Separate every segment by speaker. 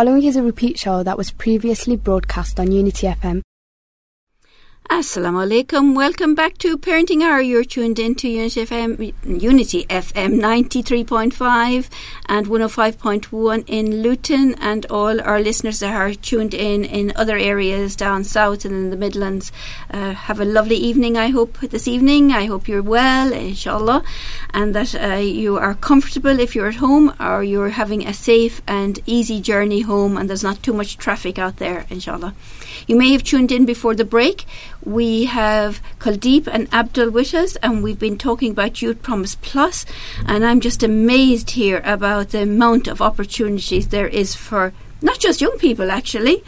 Speaker 1: following is a repeat show that was previously broadcast on Unity FM
Speaker 2: Assalamu alaikum. Welcome back to Parenting Hour. You're tuned in to Unity FM, Unity FM 93.5 and 105.1 in Luton, and all our listeners that are tuned in in other areas down south and in the Midlands. Uh, have a lovely evening, I hope, this evening. I hope you're well, inshallah, and that uh, you are comfortable if you're at home or you're having a safe and easy journey home and there's not too much traffic out there, inshallah. You may have tuned in before the break. We have Kuldeep and Abdul with us, and we've been talking about Youth Promise Plus. Plus, and I'm just amazed here about the amount of opportunities there is for not just young people, actually,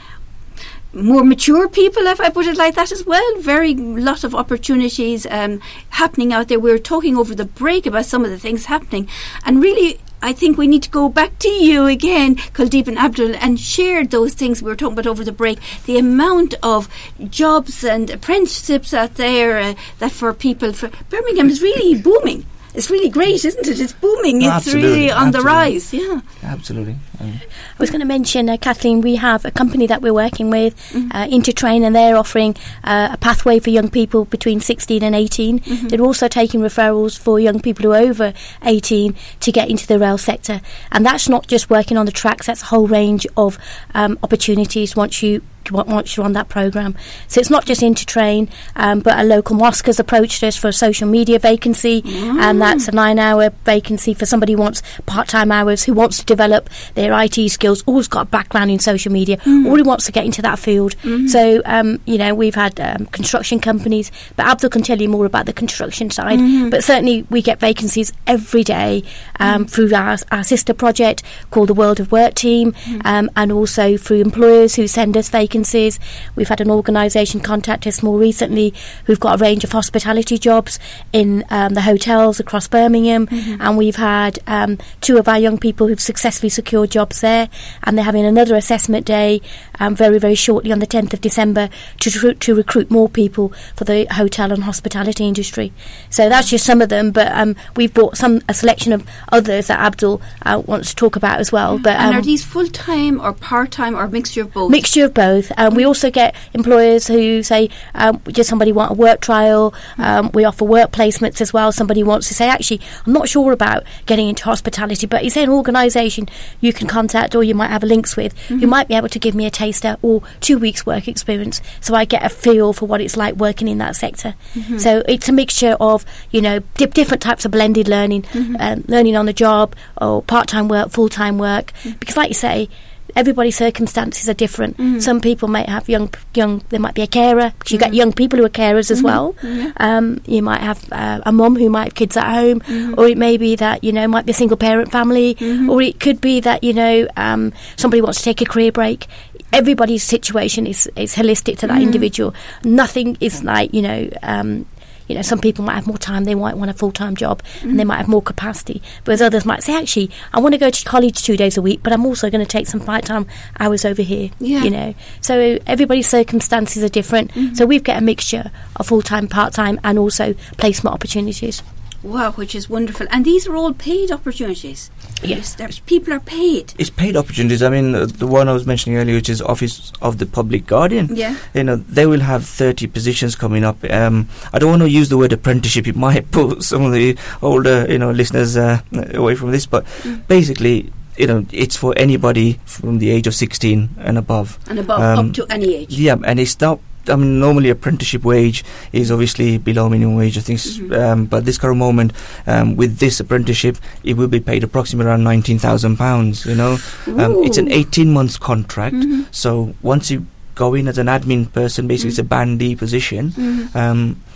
Speaker 2: more mature people, if I put it like that as well. Very lot of opportunities um, happening out there. We were talking over the break about some of the things happening, and really, I think we need to go back to you again, Kuldeep and Abdul, and share those things we were talking about over the break. The amount of jobs and apprenticeships out there uh, that for people, for Birmingham is really booming it's really great, isn't it? It's booming.
Speaker 3: No,
Speaker 2: it's really on
Speaker 3: absolutely.
Speaker 2: the rise. Yeah,
Speaker 3: absolutely.
Speaker 4: Um, I was going to mention, uh, Kathleen, we have a company that we're working with, mm-hmm. uh, Intertrain, and they're offering uh, a pathway for young people between 16 and 18. Mm-hmm. They're also taking referrals for young people who are over 18 to get into the rail sector, and that's not just working on the tracks. That's a whole range of um, opportunities once you once you're on that program. So it's not just Intertrain, um, but a local mosque has approached us for a social media vacancy, mm. and that's a nine-hour vacancy for somebody who wants part-time hours, who wants to develop their IT skills, always got a background in social media, mm. or who wants to get into that field. Mm. So um, you know we've had um, construction companies, but Abdul can tell you more about the construction side. Mm-hmm. But certainly we get vacancies every day um, mm. through our, our, sister project called the World of Work Team, mm. um, and also through employers who send us vacancies vacancies. We've had an organisation contact us more recently who've got a range of hospitality jobs in um, the hotels across Birmingham, mm-hmm. and we've had um, two of our young people who've successfully secured jobs there, and they're having another assessment day um, very, very shortly on the 10th of December to, to recruit more people for the hotel and hospitality industry. So that's just some of them, but um, we've brought some a selection of others that Abdul uh, wants to talk about as well. But
Speaker 2: and are um, these full time or part time or mixture of both?
Speaker 4: Mixture of both both. Um, we also get employers who say, um, just somebody want a work trial. Um, we offer work placements as well. Somebody wants to say, actually, I'm not sure about getting into hospitality, but is there an organisation you can contact or you might have links with mm-hmm. who might be able to give me a taster or two weeks' work experience so I get a feel for what it's like working in that sector. Mm-hmm. So it's a mixture of, you know, di- different types of blended learning, mm-hmm. um, learning on the job or part time work, full time work. Mm. Because, like you say, everybody's circumstances are different. Mm-hmm. Some people might have young, young. There might be a carer you mm-hmm. get young people who are carers as mm-hmm. well. Um, you might have uh, a mum who might have kids at home, mm-hmm. or it may be that you know might be a single parent family, or it could be that you know um, somebody wants to take a career break. Everybody's situation is is holistic to that individual. Nothing is like you know. Um, you know, some people might have more time, they might want a full time job, mm-hmm. and they might have more capacity. Whereas others might say, actually, I want to go to college two days a week, but I'm also going to take some part time hours over here. Yeah. You know, so everybody's circumstances are different. Mm-hmm. So we've got a mixture of full time, part time, and also placement opportunities.
Speaker 2: Wow, which is wonderful. And these are all paid opportunities. Yes, there's people are paid.
Speaker 3: It's paid opportunities. I mean, uh, the one I was mentioning earlier, which is Office of the Public Guardian.
Speaker 2: Yeah.
Speaker 3: You know, they will have 30 positions coming up. Um, I don't want to use the word apprenticeship. It might put some of the older, you know, listeners uh, away from this. But mm. basically, you know, it's for anybody from the age of 16 and above.
Speaker 2: And above, um, up to any age.
Speaker 3: Yeah, and it's not I mean, normally apprenticeship wage is obviously below minimum wage. I think, mm-hmm. um, but this current moment, um, with this apprenticeship, it will be paid approximately around nineteen thousand pounds. You know, um, it's an eighteen months contract. Mm-hmm. So once you go in as an admin person, basically mm-hmm. it's a band D position.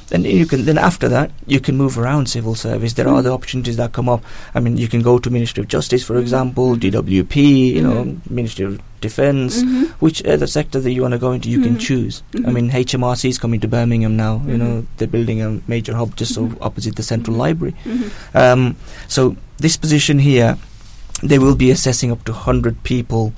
Speaker 3: Then you can then after that you can move around civil service. There are other opportunities that come up. I mean, you can go to Ministry of Justice, for mm-hmm. example, DWP, you know, Ministry of Defence, mm-hmm. which other sector that you want to go into, you can choose. I mm-hmm. mean, HMRC is coming to Birmingham now. You know, mm-hmm. they're building a major hub just so opposite the Central Library. Um, so this position here, they will be assessing up to 100 people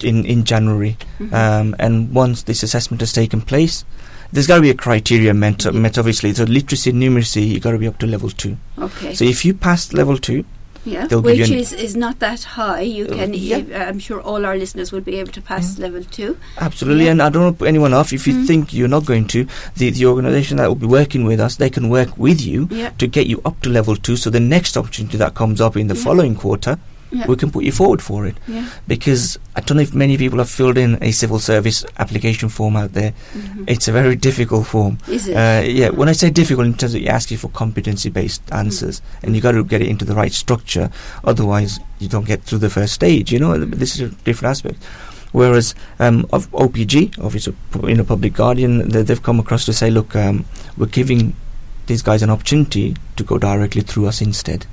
Speaker 3: in in January, um, and once this assessment has taken place there's got to be a criteria met, met obviously. So literacy and numeracy, you got to be up to level two.
Speaker 2: Okay.
Speaker 3: So if you pass level two,
Speaker 2: Yeah,
Speaker 3: They'll give you
Speaker 2: which is, is not that high. You
Speaker 3: Uh,
Speaker 2: can,
Speaker 3: yeah.
Speaker 2: I'm sure all our listeners will be able to pass level two.
Speaker 3: Absolutely,
Speaker 2: Yeah.
Speaker 3: and I don't want to put anyone off. If you
Speaker 2: Mm.
Speaker 3: think you're not going to, the, the organisation that will be working with us, they can work with you
Speaker 2: Yeah.
Speaker 3: to get you up to level two. So the next opportunity that comes up in the
Speaker 2: Yeah.
Speaker 3: following quarter,
Speaker 2: Yeah.
Speaker 3: we can put you forward for it.
Speaker 2: Yeah.
Speaker 3: Because I don't know if many people have filled in a civil service application form out there.
Speaker 2: Mhm.
Speaker 3: It's a very difficult form.
Speaker 2: Is it?
Speaker 3: Uh, yeah, when I say difficult in terms of it asks you for competency-based answers, and you got to get it into the right structure. Otherwise, you don't get through the first stage. You know, this is a different aspect. Whereas um, of OPG, obviously, pu- you know, Public Guardian, they, they've come across to say, look, um, we're giving these guys an opportunity to go directly through us instead.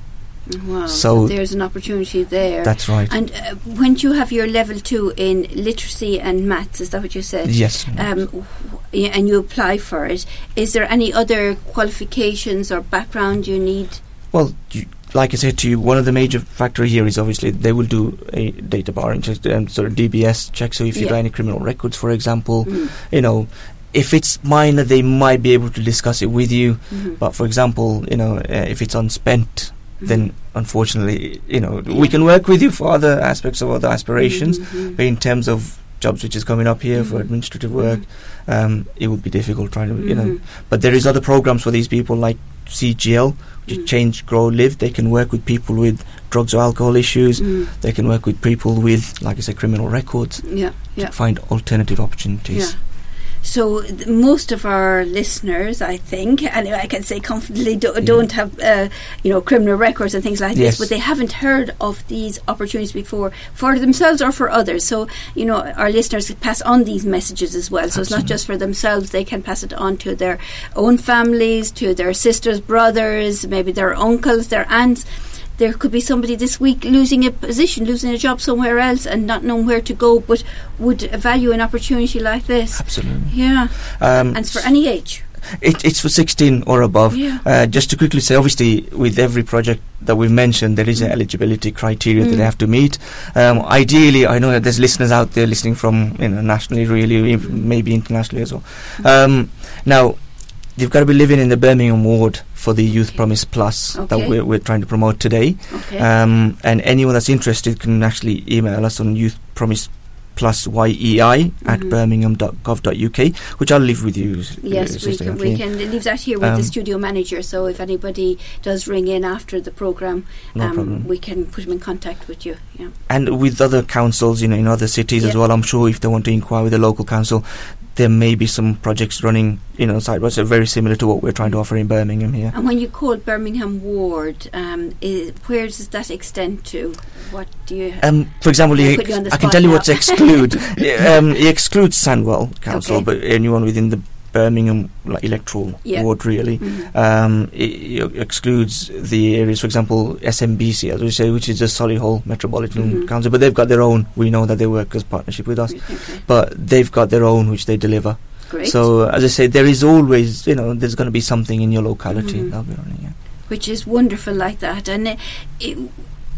Speaker 2: Wow.
Speaker 3: so-
Speaker 2: there's an opportunity there.
Speaker 3: That's right.
Speaker 2: and uh, when you have your level two in literacy and maths, is that what you said?
Speaker 3: yes.
Speaker 2: Um, w- and you apply for it. Is there any other qualifications or background you need?
Speaker 3: Well, you, like I said to you, one of the major factor here is obviously they will do a data barring check, um, sort of DBS check. So if you've
Speaker 2: Yeah.
Speaker 3: got any criminal records, for example,
Speaker 2: Mm.
Speaker 3: you know, if it's minor, they might be able to discuss it with you.
Speaker 2: Mhm.
Speaker 3: But for example, you know, uh, if it's unspent, then unfortunately, you know,
Speaker 2: Yeah.
Speaker 3: we can work with you for other aspects of other aspirations.
Speaker 2: Mhm.
Speaker 3: But in terms of jobs which is coming up here for
Speaker 2: Mhm.
Speaker 3: administrative work, um, it would be difficult trying to, you know.
Speaker 2: Mhm.
Speaker 3: But there is other programs for these people like CGL, which is
Speaker 2: Mm.
Speaker 3: Change, Grow, Live. They can work with people with drugs or alcohol issues.
Speaker 2: Mm.
Speaker 3: They can work with people with, like I said, criminal records
Speaker 2: Yeah, yeah.
Speaker 3: to find alternative opportunities.
Speaker 2: Yeah. So th- most of our listeners, I think, and I can say confidently, do, don't have uh, you know criminal records and things like
Speaker 3: Yes.
Speaker 2: this, but they haven't heard of these opportunities before for themselves or for others. So you know our listeners pass on these messages as well. So it's not just for themselves; they can pass it on to their own families, to their sisters, brothers, maybe their uncles, their aunts. There could be somebody this week losing a position, losing a job somewhere else, and not knowing where to go, but would value an opportunity like this.
Speaker 3: Absolutely.
Speaker 2: Yeah,
Speaker 3: Um,
Speaker 2: and for any age.
Speaker 3: it, it's for 16 or above.
Speaker 2: Yeah.
Speaker 3: Uh, just to quickly say, obviously, with every project that we've mentioned, there is an
Speaker 2: Mm.
Speaker 3: eligibility criteria that
Speaker 2: Mm.
Speaker 3: they have to meet. Um, ideally, I know that there's listeners out there listening from you know nationally, really, maybe internationally as well. Um, now, they've got to be living in the Birmingham ward for the Youth Promise Plus
Speaker 2: Okay.
Speaker 3: that we're, we're trying to promote today.
Speaker 2: Okay.
Speaker 3: Um, and anyone that's interested can actually email us on Youth Promise Plus YEI at
Speaker 2: Mhm.
Speaker 3: birmingham.gov.uk, which I'll leave with you.
Speaker 2: yes, we can, we can leave that here with the
Speaker 3: Um,
Speaker 2: studio manager. So if anybody does ring in after the program,
Speaker 3: No
Speaker 2: um, we can put them in contact with you. Yeah.
Speaker 3: and with other councils, you know, in other cities as well. I'm sure if they want to inquire with the local council, there may be some projects running, you know, side by side, very similar to what we're trying to offer in Birmingham here.
Speaker 2: And when you call Birmingham Ward, um, i where does that extend to? What do you?
Speaker 3: Um, for example, you
Speaker 2: you
Speaker 3: I can tell you
Speaker 2: now.
Speaker 3: what's exclude. Yeah, um, it excludes Sandwell Council,
Speaker 2: Okay.
Speaker 3: but anyone within the Birmingham like, electoral
Speaker 2: Yeah.
Speaker 3: ward, really.
Speaker 2: Mhm.
Speaker 3: Um, it, it excludes the areas, for example, SMBC, as we say, which is the Solihull Metropolitan
Speaker 2: Mhm.
Speaker 3: Council, but they've got their own. We know that they work as partnership with us,
Speaker 2: Okay,
Speaker 3: but they've got their own which they deliver.
Speaker 2: great.
Speaker 3: So, as I say, there is always, you know, there's going to be something in your locality.
Speaker 2: Mhm.
Speaker 3: That'll be running, yeah.
Speaker 2: which is wonderful like that. And uh, it,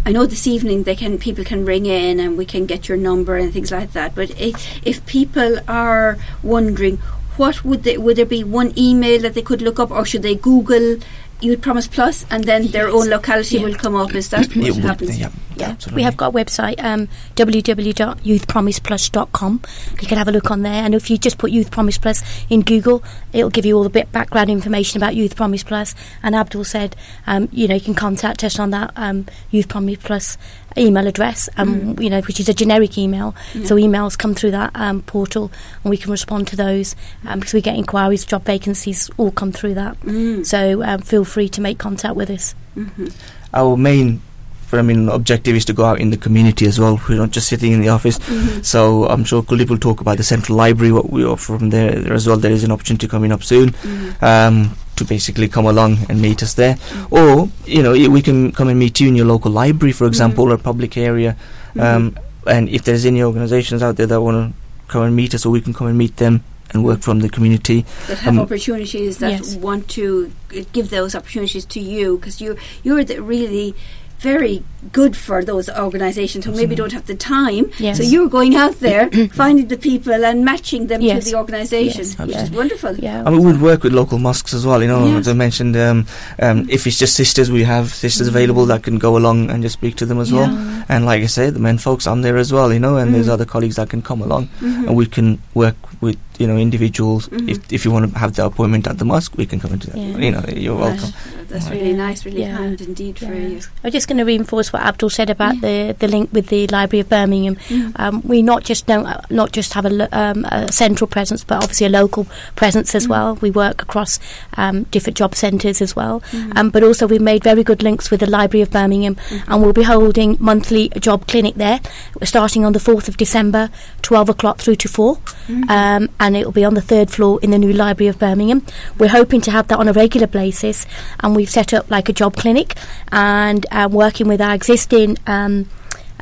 Speaker 2: I know this evening they can people can ring in and we can get your number and things like that. But i if people are wondering, what would they would there be one email that they could look up, or should they Google? Youth Promise Plus, and then their own locality
Speaker 4: Yeah.
Speaker 2: will come up. Is that what happens?
Speaker 3: yeah,
Speaker 4: Yeah,
Speaker 3: absolutely.
Speaker 4: we have got a website, um, www.youthpromiseplus.com. You can have a look on there, and if you just put Youth Promise Plus in Google, it'll give you all the bit background information about Youth Promise Plus. And Abdul said, um, you know, you can contact us on that um, Youth Promise Plus email address, um, you know, which is a generic email. So emails come through that um, portal, and we can respond to those um, because we get inquiries, job vacancies, all come through that.
Speaker 2: Mm.
Speaker 4: So um, feel free to make contact with us.
Speaker 2: Mhm.
Speaker 3: Our main, I mean, objective is to go out in the community as well. We're not just sitting in the office.
Speaker 2: Mhm.
Speaker 3: So I'm sure Kuldeep will talk about the central library, what we offer from there, there as well. There is an opportunity coming up soon
Speaker 2: Mhm.
Speaker 3: um, to basically come along and meet us there. Or, you know, we can come and meet you in your local library, for example, or public area. Um, And if there's any organisations out there that want to come and meet us, or we can come and meet them and work from the community.
Speaker 2: that have
Speaker 3: Um,
Speaker 2: opportunities that
Speaker 4: Yes.
Speaker 2: want to give those opportunities to you because you you're the, really very good for those organisations who maybe don't have the time.
Speaker 4: Yes.
Speaker 2: So you're going out there, finding the people and matching them
Speaker 4: Yes.
Speaker 2: to the organisation,
Speaker 4: Yes.
Speaker 2: which is wonderful.
Speaker 4: Yeah.
Speaker 3: I mean, we'd work with local mosques as well. You know,
Speaker 2: Yeah.
Speaker 3: as I mentioned, um, um, if it's just sisters, we have sisters available that can go along and just speak to them as well. And like I said, the men folks, I'm there as well. You know, and there's
Speaker 2: Mhm.
Speaker 3: other colleagues that can come along,
Speaker 2: Mhm.
Speaker 3: and we can work with you know individuals.
Speaker 2: Mhm.
Speaker 3: If if you want to have the appointment at the mosque, we can come into that.
Speaker 4: Yeah.
Speaker 3: You know, you're
Speaker 2: Right.
Speaker 3: welcome.
Speaker 2: That's
Speaker 3: Right.
Speaker 2: really
Speaker 4: Yeah.
Speaker 2: nice, really
Speaker 4: Yeah.
Speaker 2: kind indeed for you.
Speaker 4: I'm just going to reinforce what Abdul said about the, the link with the Library of Birmingham.
Speaker 2: Mm.
Speaker 4: Um, we not just don't uh, not just have a, lo- um, a central presence, but obviously a local presence as
Speaker 2: Mm.
Speaker 4: well. We work across um, different job centres as well,
Speaker 2: Mhm.
Speaker 4: um, but also we've made very good links with the Library of Birmingham,
Speaker 2: Mhm.
Speaker 4: and we'll be holding monthly job clinic there. We're starting on the fourth of December, twelve o'clock through to four,
Speaker 2: Mhm.
Speaker 4: And it will be on the third floor in the new Library of Birmingham. We're hoping to have that on a regular basis, and we've set up like a job clinic and um, working with our existing. Um,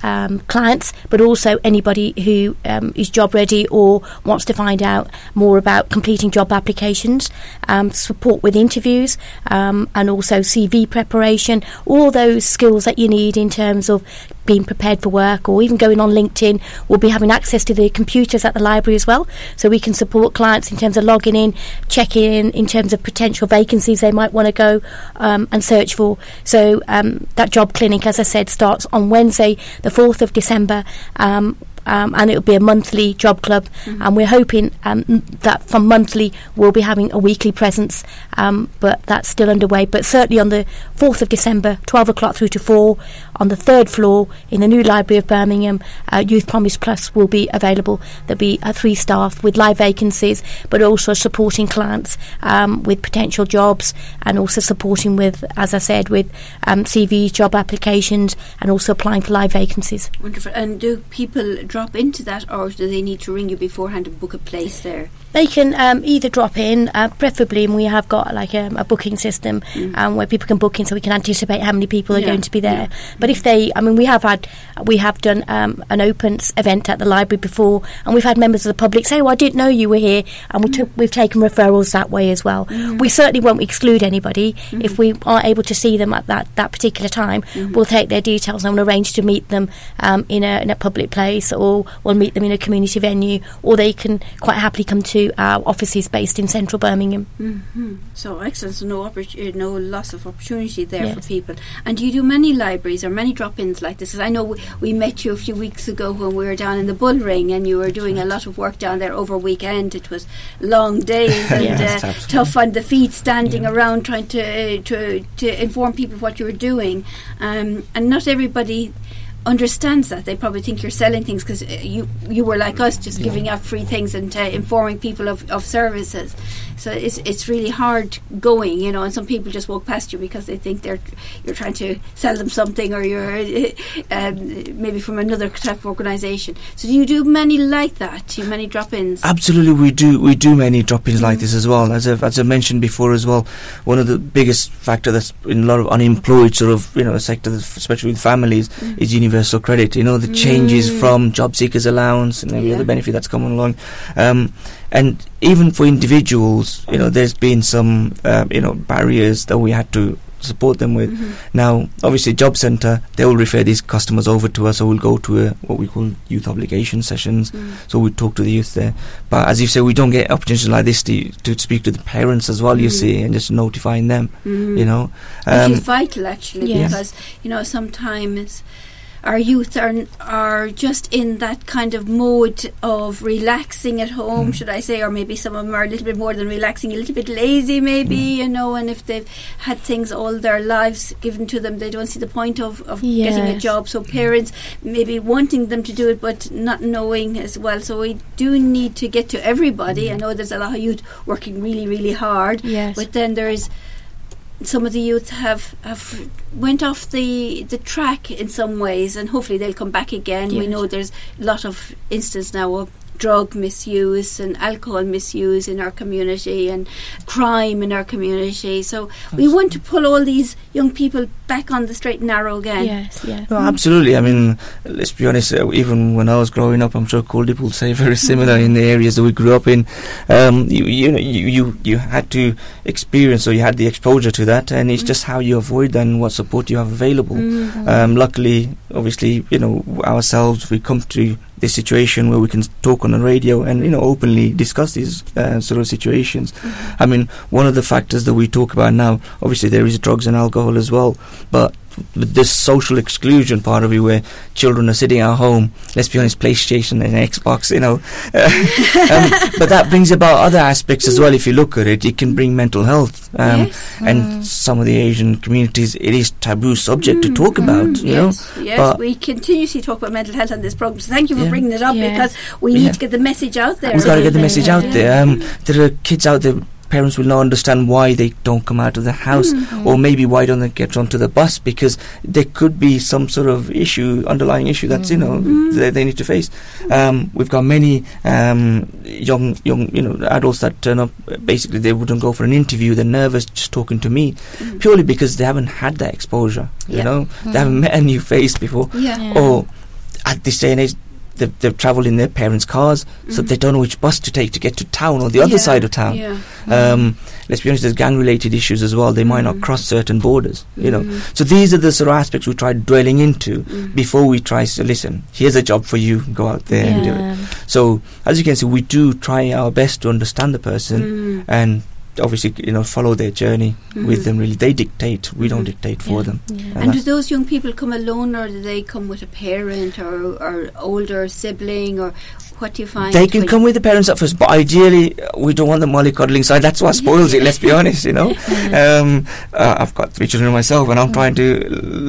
Speaker 4: um, clients, but also anybody who um, is job ready or wants to find out more about completing job applications, um, support with interviews, um, and also CV preparation, all those skills that you need in terms of being prepared for work or even going on LinkedIn. We'll be having access to the computers at the library as well, so we can support clients in terms of logging in, checking in, in terms of potential vacancies they might want to go um, and search for. So um, that job clinic, as I said, starts on Wednesday, the 4th of December. Um, um, and it'll be a monthly job club, and we're hoping um, that from monthly we'll be having a weekly presence, um, but that's still underway. But certainly on the 4th of December, 12 o'clock through to 4, on the third floor in the new Library of Birmingham, uh, Youth Promise Plus will be available. There'll be uh, three staff with live vacancies, but also supporting clients um, with potential jobs, and also supporting with, as I said, with um, CVs, job applications, and also applying for live vacancies.
Speaker 2: Wonderful. And do people drop into that, or do they need to ring you beforehand and book a place there?
Speaker 4: They can um, either drop in, uh, preferably, and we have got like um, a booking system um, where people can book in, so we can anticipate how many people are
Speaker 2: Yeah,
Speaker 4: going to be there.
Speaker 2: yeah.
Speaker 4: But if they, I mean, we have had, we have done um, an open event at the library before, and we've had members of the public say, "Oh, I didn't know you were here," and we took, we've taken referrals that way as well. We certainly won't exclude anybody if we aren't able to see them at that, that particular time. We'll take their details and we'll arrange to meet them um, in a in a public place, or we'll meet them in a community venue, or they can quite happily come to our offices based in central Birmingham.
Speaker 2: hmm So excellent. So no, oppor- uh, no loss of opportunity there for people. And do you do many libraries or many drop-ins like this? I know we, we met you a few weeks ago when we were down in the Bull Ring, and you were doing a lot of work down there over weekend. It was long days and
Speaker 3: Yes,
Speaker 2: uh, tough on the feet, standing around trying to to to inform people what you were doing. Um, and not everybody understands that. They probably think you're selling things because you you were like us just giving out free things and uh, informing people of, of services so it's it's really hard going you know and some people just walk past you because they think they're you're trying to sell them something or you're um, maybe from another type of organization so do you do many like that do you many drop-ins
Speaker 3: Absolutely, we do. We do many drop-ins like this as well. As I've, as I mentioned before as well, one of the biggest factor that's in a lot of unemployed sort of you know sector, especially with families, is universal credit. You know the changes
Speaker 2: Mm.
Speaker 3: from job seekers allowance and every
Speaker 2: Yeah.
Speaker 3: other benefit that's coming along, um, and even for individuals, you know, there's been some um, you know barriers that we had to support them with.
Speaker 2: Mhm.
Speaker 3: Now, obviously, job centre they will refer these customers over to us, or we'll go to a, what we call youth obligation sessions.
Speaker 2: Mm.
Speaker 3: So we talk to the youth there. But as you say, we don't get opportunities like this to to speak to the parents as well. You
Speaker 2: Mm.
Speaker 3: see, and just notifying them.
Speaker 2: Mhm.
Speaker 3: You know,
Speaker 2: which
Speaker 3: um,
Speaker 2: is vital actually
Speaker 4: Yes.
Speaker 2: because you know sometimes our youth are are just in that kind of mode of relaxing at home,
Speaker 3: Mm.
Speaker 2: should I say, or maybe some of them are a little bit more than relaxing, a little bit lazy, maybe
Speaker 3: Mm.
Speaker 2: you know. And if they've had things all their lives given to them, they don't see the point of, of getting a job. So parents maybe wanting them to do it, but not knowing as well. So we do need to get to everybody. I know there's a lot of youth working really, really hard.
Speaker 4: Yes.
Speaker 2: But then there is some of the youth have have went off the the track in some ways, and hopefully they'll come back again. We know there's a lot of instance now of drug misuse and alcohol misuse in our community and crime in our community. So we want to pull all these young people back on the straight and narrow again.
Speaker 4: Yes, yeah.
Speaker 3: No, absolutely. I mean, let's be honest. Uh, even when I was growing up, I'm sure Kuldeep will say very similar in the areas that we grew up in. Um, you, you know, you, you you had to experience or you had the exposure to that, and it's just how you avoid and what support you have available.
Speaker 2: Mm.
Speaker 3: Um, luckily, obviously, you know, ourselves, we come to this situation where we can talk on the radio and, you know, openly discuss these uh, sort of situations. I mean, one of the factors that we talk about now, obviously, there is drugs and alcohol as well, but this social exclusion part of it where children are sitting at home, let's be honest, PlayStation and Xbox, you know. um, but that brings about other aspects as well. If you look at it, it can bring mental health. Um,
Speaker 2: yes.
Speaker 3: And some of the Asian communities, it is taboo subject to talk about, you know.
Speaker 2: yes, yes.
Speaker 3: But-
Speaker 2: we continuously talk about mental health on this program. So thank you for
Speaker 3: Yeah.
Speaker 2: bringing it up
Speaker 4: Yeah.
Speaker 2: because we
Speaker 3: Yeah.
Speaker 2: need to get the message out there.
Speaker 3: We've got to get the
Speaker 4: Absolutely,
Speaker 3: message out there. Um, there are kids out there. Parents will not understand why they don't come out of the house, or maybe why don't they get onto the bus because there could be some sort of issue, underlying issue that's you know they, they need to face. Um, we've got many um, young young you know adults that turn up. Basically, they wouldn't go for an interview. They're nervous just talking to me, purely because they haven't had that exposure. You
Speaker 2: Yeah.
Speaker 3: know, they haven't met a new face before.
Speaker 2: Yeah.
Speaker 3: or at this day and age they've, they've travelled in their parents' cars so they don't know which bus to take to get to town or the other
Speaker 2: Yeah,
Speaker 3: side of town
Speaker 2: Yeah.
Speaker 3: um, let's be honest there's gang related issues as well they might not
Speaker 2: Mm.
Speaker 3: cross certain borders you know
Speaker 2: Mm.
Speaker 3: so these are the sort of aspects we try dwelling into
Speaker 2: Mm.
Speaker 3: before we try to listen here's a job for you go out there and do it so as you can see we do try our best to understand the person
Speaker 2: Mm.
Speaker 3: and obviously you know follow their journey
Speaker 2: Mhm.
Speaker 3: with them really they dictate we don't dictate for
Speaker 4: Yeah.
Speaker 3: them
Speaker 4: Yeah.
Speaker 3: And
Speaker 2: And do those young people come alone, or do they come with a parent or, or older sibling, or what do you find?
Speaker 3: They can come with the parents at first, but ideally uh, we don't want them mollycoddling side. That's what spoils it. Let's be honest, you know. Um, uh, I've got three children myself, and I'm trying to,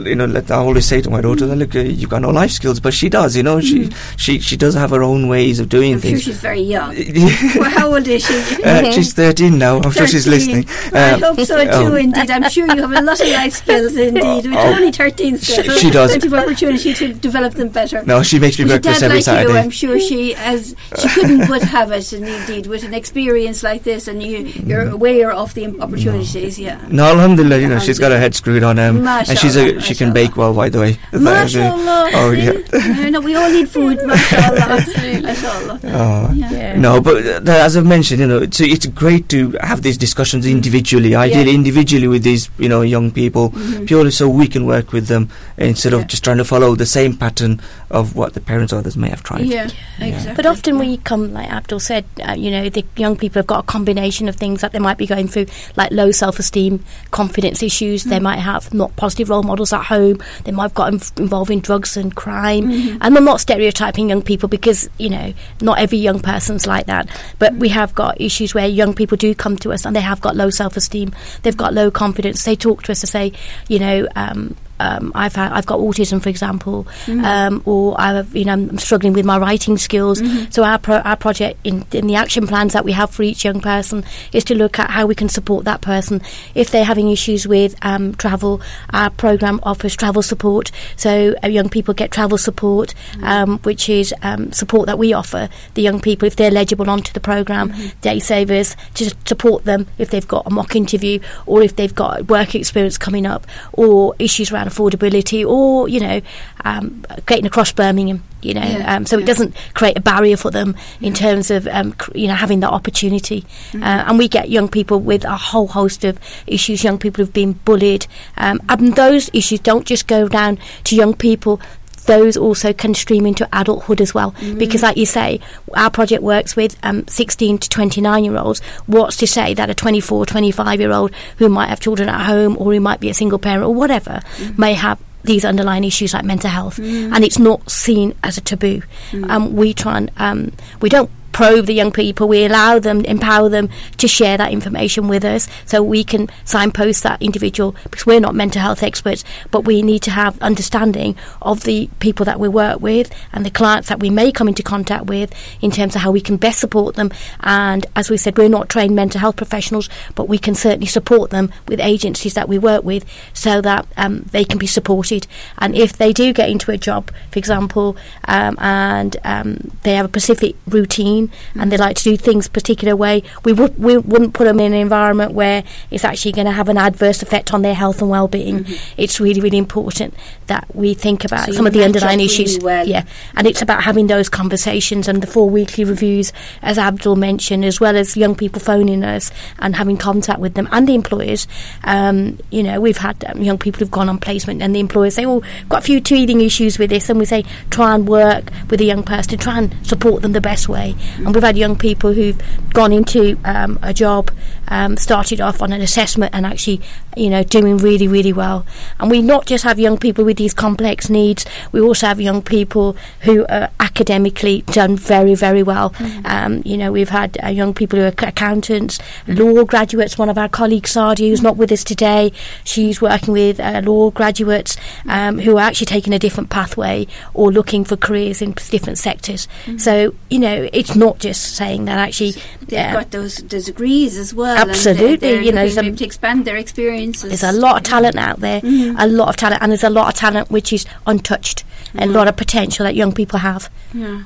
Speaker 3: uh, you know, let I always say to my daughter, "Look, uh, you've got no life skills," but she does. You know, she she she does have her own ways of doing
Speaker 2: I'm sure
Speaker 3: things.
Speaker 2: she's very young. well, how old is she?
Speaker 3: uh, she's 13 now. I'm sure she's
Speaker 2: 13.
Speaker 3: listening.
Speaker 2: I
Speaker 3: Um,
Speaker 2: hope so too,
Speaker 3: oh.
Speaker 2: indeed. I'm sure you have a lot of life skills, indeed. With
Speaker 3: Oh.
Speaker 2: only 13 still,
Speaker 3: She-
Speaker 2: so
Speaker 3: she does.
Speaker 2: plenty of opportunity to develop them better.
Speaker 3: no, she makes me breakfast every
Speaker 2: like
Speaker 3: Saturday.
Speaker 2: you, I'm sure she as she couldn't but have it, and indeed with an experience like this, and you, you're aware of the opportunities. Yeah.
Speaker 3: no, alhamdulillah, you know, she's got her head screwed on, um, and she's a, she can
Speaker 2: mashallah.
Speaker 3: bake well, by the way.
Speaker 2: Mashallah.
Speaker 3: Oh, yeah.
Speaker 2: yeah. no, we all need food. Mashallah. Mashallah.
Speaker 3: Oh,
Speaker 2: Yeah.
Speaker 4: Yeah.
Speaker 3: No, but uh, as I've mentioned, you know, it's it's great to have these discussions individually, ideally
Speaker 2: Yeah.
Speaker 3: individually with these, you know, young people,
Speaker 2: Mhm.
Speaker 3: purely so we can work with them instead
Speaker 2: Yeah.
Speaker 3: of just trying to follow the same pattern of what the parents or others may have tried.
Speaker 2: Yeah,
Speaker 3: Yeah.
Speaker 2: Exactly.
Speaker 4: But often we come, like Abdul said, uh, you know, the young people have got a combination of things that they might be going through, like low self-esteem, confidence issues. They might have not positive role models at home. They might have got inv- involved in drugs and crime. And I'm not stereotyping young people because you know not every young person's like that. But we have got issues where young people do come to us and they have got low self-esteem. They've got low confidence. They talk to us to say, you know. Um, um, I've had, I've got autism, for example, um, or I've you know I'm struggling with my writing skills. So our pro- our project in in the action plans that we have for each young person is to look at how we can support that person if they're having issues with um, travel. Our program offers travel support, so uh, young people get travel support, um, which is um, support that we offer the young people if they're eligible onto the program. Day savers to support them if they've got a mock interview or if they've got work experience coming up or issues around affordability or you know um, getting across Birmingham. You know,
Speaker 2: Yeah,
Speaker 4: um, so it doesn't create a barrier for them in terms of um, cr- you know having that opportunity.
Speaker 2: Mm-hmm.
Speaker 4: Uh, and we get young people with a whole host of issues. Young people who've been bullied, um, and those issues don't just go down to young people. Those also can stream into adulthood as well,
Speaker 2: Mm-hmm.
Speaker 4: because, like you say, our project works with um, 16 to 29 year olds. What's to say that a 24, 25 year old who might have children at home or who might be a single parent or whatever
Speaker 2: Mm-hmm.
Speaker 4: may have these underlying issues like mental health, and it's not seen as a taboo. Um, we try and um, we don't probe the young people. We allow them, empower them to share that information with us so we can signpost that individual because we're not mental health experts, but we need to have understanding of the people that we work with and the clients that we may come into contact with in terms of how we can best support them. And as we said, we're not trained mental health professionals, but we can certainly support them with agencies that we work with so that um, they can be supported. And if they do get into a job, for example, um, and um, they have a specific routine and they like to do things particular way, we would we wouldn't put them in an environment where it's actually going to have an adverse effect on their health and well-being. Mm-hmm. It's really really important that we think about
Speaker 2: so
Speaker 4: some of the underlying
Speaker 2: really
Speaker 4: issues.
Speaker 2: Well.
Speaker 4: Yeah, and it's about having those conversations and the four weekly reviews, as Abdul mentioned, as well as young people phoning us and having contact with them and the employers. Um, you know, we've had um, young people who've gone on placement and the employers say, "Oh, got a few teething issues with this," and we say, "Try and work with a young person to try and support them the best way." And we've had young people who've gone into um, a job, um, started off on an assessment, and actually, you know, doing really, really well. And we not just have young people with these complex needs; we also have young people who are academically done very, very well. Mm-hmm. Um, you know, we've had uh, young people who are accountants, law graduates. One of our colleagues, Sardi, who's not with us today, she's working with uh, law graduates um, who are actually taking a different pathway or looking for careers in different sectors. Mm-hmm. So, you know, it's not just saying that actually
Speaker 2: they've uh, got those, those, degrees as well.
Speaker 4: Absolutely,
Speaker 2: they're, they're
Speaker 4: you know,
Speaker 2: some, to expand their experiences.
Speaker 4: There's a lot of talent out there, mm-hmm. a lot of talent, and there's a lot of talent which is untouched, mm-hmm. a lot of potential that young people have.
Speaker 2: Yeah.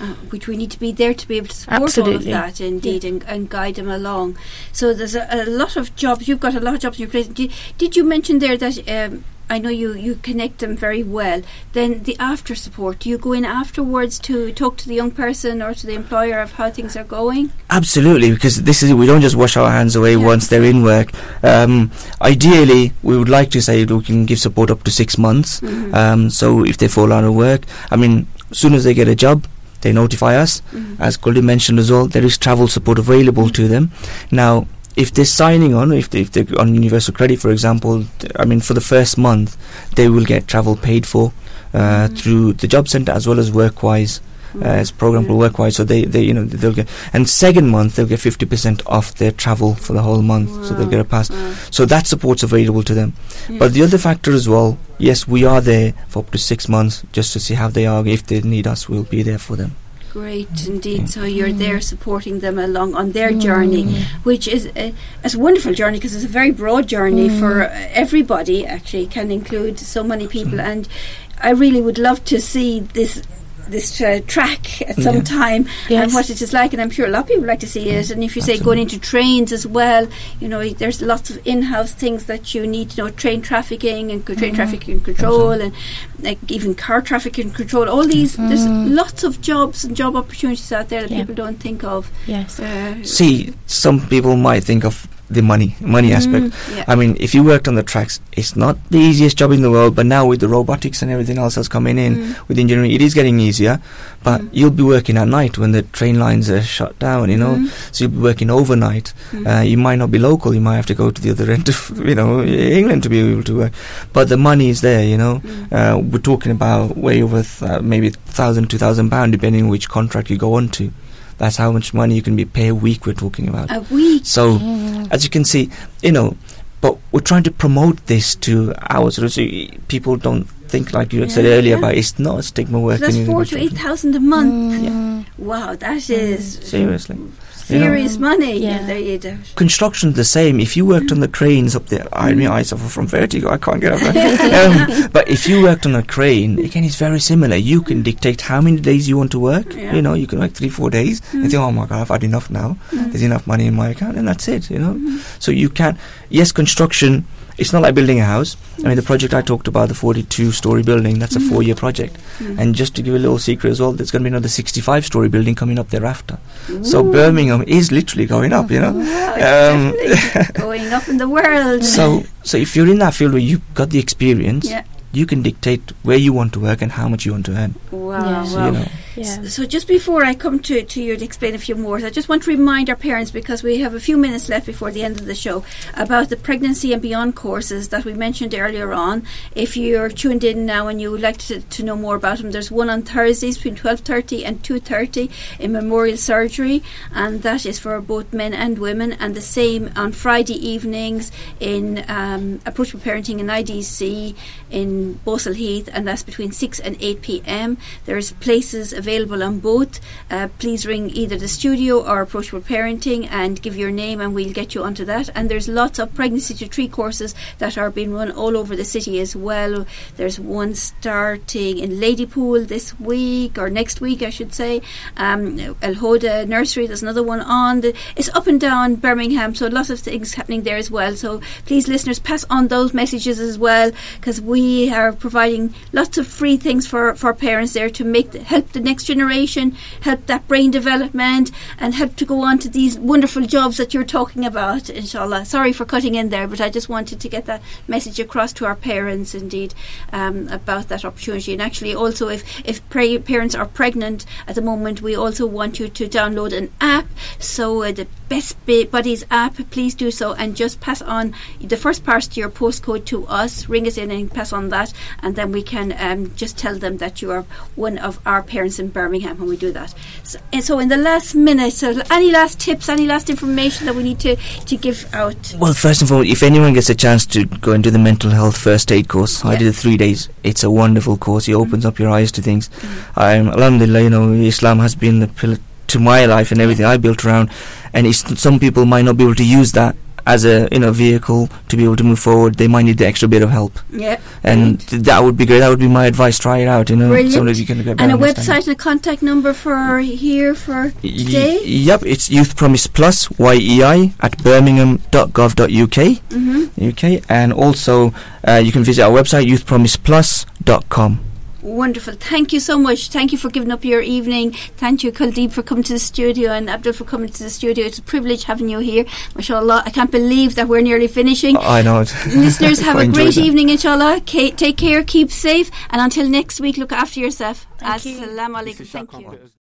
Speaker 2: Uh, which we need to be there to be able to support
Speaker 4: Absolutely.
Speaker 2: all of that indeed yeah. and, and, guide them along. So there's a, a, lot of jobs. You've got a lot of jobs in your place. Did, did you mention there that um, I know you, you connect them very well. Then the after support, do you go in afterwards to talk to the young person or to the employer of how things are going?
Speaker 3: Absolutely, because this is we don't just wash our hands away yeah. once they're in work. Um, ideally, we would like to say we can give support up to six months. Mm-hmm. Um, so if they fall out of work, I mean, as soon as they get a job, they notify us. Mm-hmm. As Goldie mentioned as well, there is travel support available to them. Now, if they're signing on, if, they, if they're on Universal Credit, for example, I mean, for the first month, they will get travel paid for uh, mm-hmm. through the job centre as well as Workwise. Uh, it's program called Workwise, so they, they you know they'll get and second month they'll get fifty percent off their travel for the whole month, wow. so they'll get a pass. Wow. So that support's available to them. Yes. But the other factor as well, yes, we are there for up to six months just to see how they are. If they need us, we'll be there for them.
Speaker 2: Great mm-hmm. indeed. So you're there mm-hmm. supporting them along on their journey, mm-hmm. which is a, a wonderful journey because it's a very broad journey mm. for everybody. Actually, can include so many people, and I really would love to see this this uh, track at some yeah. time yes. and what it is like. And I'm sure a lot of people like to see it. And if you say going into trains as well, you know, there's lots of in-house things that you need to know: train trafficking and train mm-hmm. trafficking control, and like even car trafficking control. All these, mm-hmm. there's lots of jobs and job opportunities out there that yeah. people don't think of.
Speaker 4: Yes.
Speaker 3: Uh, see, some people might think of the money money mm, aspect. Yeah. I mean, if you worked on the tracks, it's not the easiest job in the world. But now with the robotics and everything else that's coming in mm. with engineering, it is getting easier. But mm. you'll be working at night when the train lines are shut down. You know, mm. so you'll be working overnight. Mm. Uh, you might not be local. You might have to go to the other end of you know England to be able to work. But the money is there. You know, mm. uh, we're talking about way over th- maybe thousand, two thousand pound, depending on which contract you go on to. That's how much money you can be paid a week. We're talking about
Speaker 2: a week.
Speaker 3: So, mm. as you can see, you know, but we're trying to promote this to our sort of so people don't think like you yeah, said earlier yeah. about it's not a stigma working.
Speaker 2: So that's four to eight thousand a month. Mm. Yeah. Wow, that is
Speaker 3: seriously
Speaker 2: serious
Speaker 3: you
Speaker 2: know? money. Yeah. there you
Speaker 3: do. Construction's the same. If you worked on the cranes up there, I mean, I suffer from vertigo. I can't get up there. um, but if you worked on a crane, again, it's very similar. You can dictate how many days you want to work. Yeah. You know, you can work three, four days. Mm. And think, oh my God, I've had enough now. Mm. There's enough money in my account, and that's it. You know. Mm. So you can. Yes, construction it's not like building a house. I mean, the project I talked about, the 42 story building, that's a mm. four year project. Mm. And just to give you a little secret as well, there's going to be another 65 story building coming up thereafter. Ooh. So Birmingham is literally going up, you know.
Speaker 2: um, going up in the world.
Speaker 3: So, so if you're in that field where you've got the experience, yeah. you can dictate where you want to work and how much you want to earn.
Speaker 2: Wow. Yeah. So, wow. You know, So just before I come to, to you to explain a few more, I just want to remind our parents because we have a few minutes left before the end of the show about the pregnancy and beyond courses that we mentioned earlier on. If you're tuned in now and you would like to, to know more about them, there's one on Thursdays between 12:30 and 2:30 in Memorial Surgery, and that is for both men and women. And the same on Friday evenings in um, Approachable Parenting in IDC in Balsall Heath, and that's between 6 and 8 p.m. There's places available on both. Uh, please ring either the studio or Approachable Parenting and give your name, and we'll get you onto that. And there's lots of pregnancy to tree courses that are being run all over the city as well. There's one starting in Ladypool this week or next week, I should say. Um, El Hoda Nursery, there's another one on. The, it's up and down Birmingham, so lots of things happening there as well. So please, listeners, pass on those messages as well because we are providing lots of free things for, for parents there to make the, help the next generation, help that brain development, and help to go on to these wonderful jobs that you're talking about, inshallah. Sorry for cutting in there, but I just wanted to get that message across to our parents, indeed, um, about that opportunity. And actually, also, if, if pra- parents are pregnant at the moment, we also want you to download an app. So, uh, the Best Buddies app, please do so and just pass on the first part to your postcode to us. Ring us in and pass on that, and then we can um, just tell them that you are one of our parents in Birmingham when we do that. So, and so in the last minute, so any last tips, any last information that we need to, to give out?
Speaker 3: Well, first of all, if anyone gets a chance to go into the mental health first aid course, I did it three days. It's a wonderful course. It opens up your eyes to things. Um, alhamdulillah, you know, Islam has been the pillar to my life and everything I built around. And it's, some people might not be able to use that as a you know vehicle to be able to move forward. They might need the extra bit of help,
Speaker 2: Yeah.
Speaker 3: and th- that would be great. That would be my advice. Try it out. You know,
Speaker 2: Brilliant.
Speaker 3: you can get
Speaker 2: And a website and a contact number for here for
Speaker 3: Y-
Speaker 2: today?
Speaker 3: Yep, it's Youth Promise Plus, YEI, at birmingham.gov.uk.
Speaker 2: Mm-hmm.
Speaker 3: UK, and also uh, you can visit our website youthpromiseplus.com.
Speaker 2: Wonderful. Thank you so much. Thank you for giving up your evening. Thank you, Kuldeep, for coming to the studio and Abdul for coming to the studio. It's a privilege having you here. MashaAllah. I can't believe that we're nearly finishing.
Speaker 3: I know it.
Speaker 2: Listeners, have a great
Speaker 3: that.
Speaker 2: evening, inshallah. Ka- take care, keep safe, and until next week, look after yourself.
Speaker 4: Thank you.
Speaker 2: Assalamu alaikum. Thank you.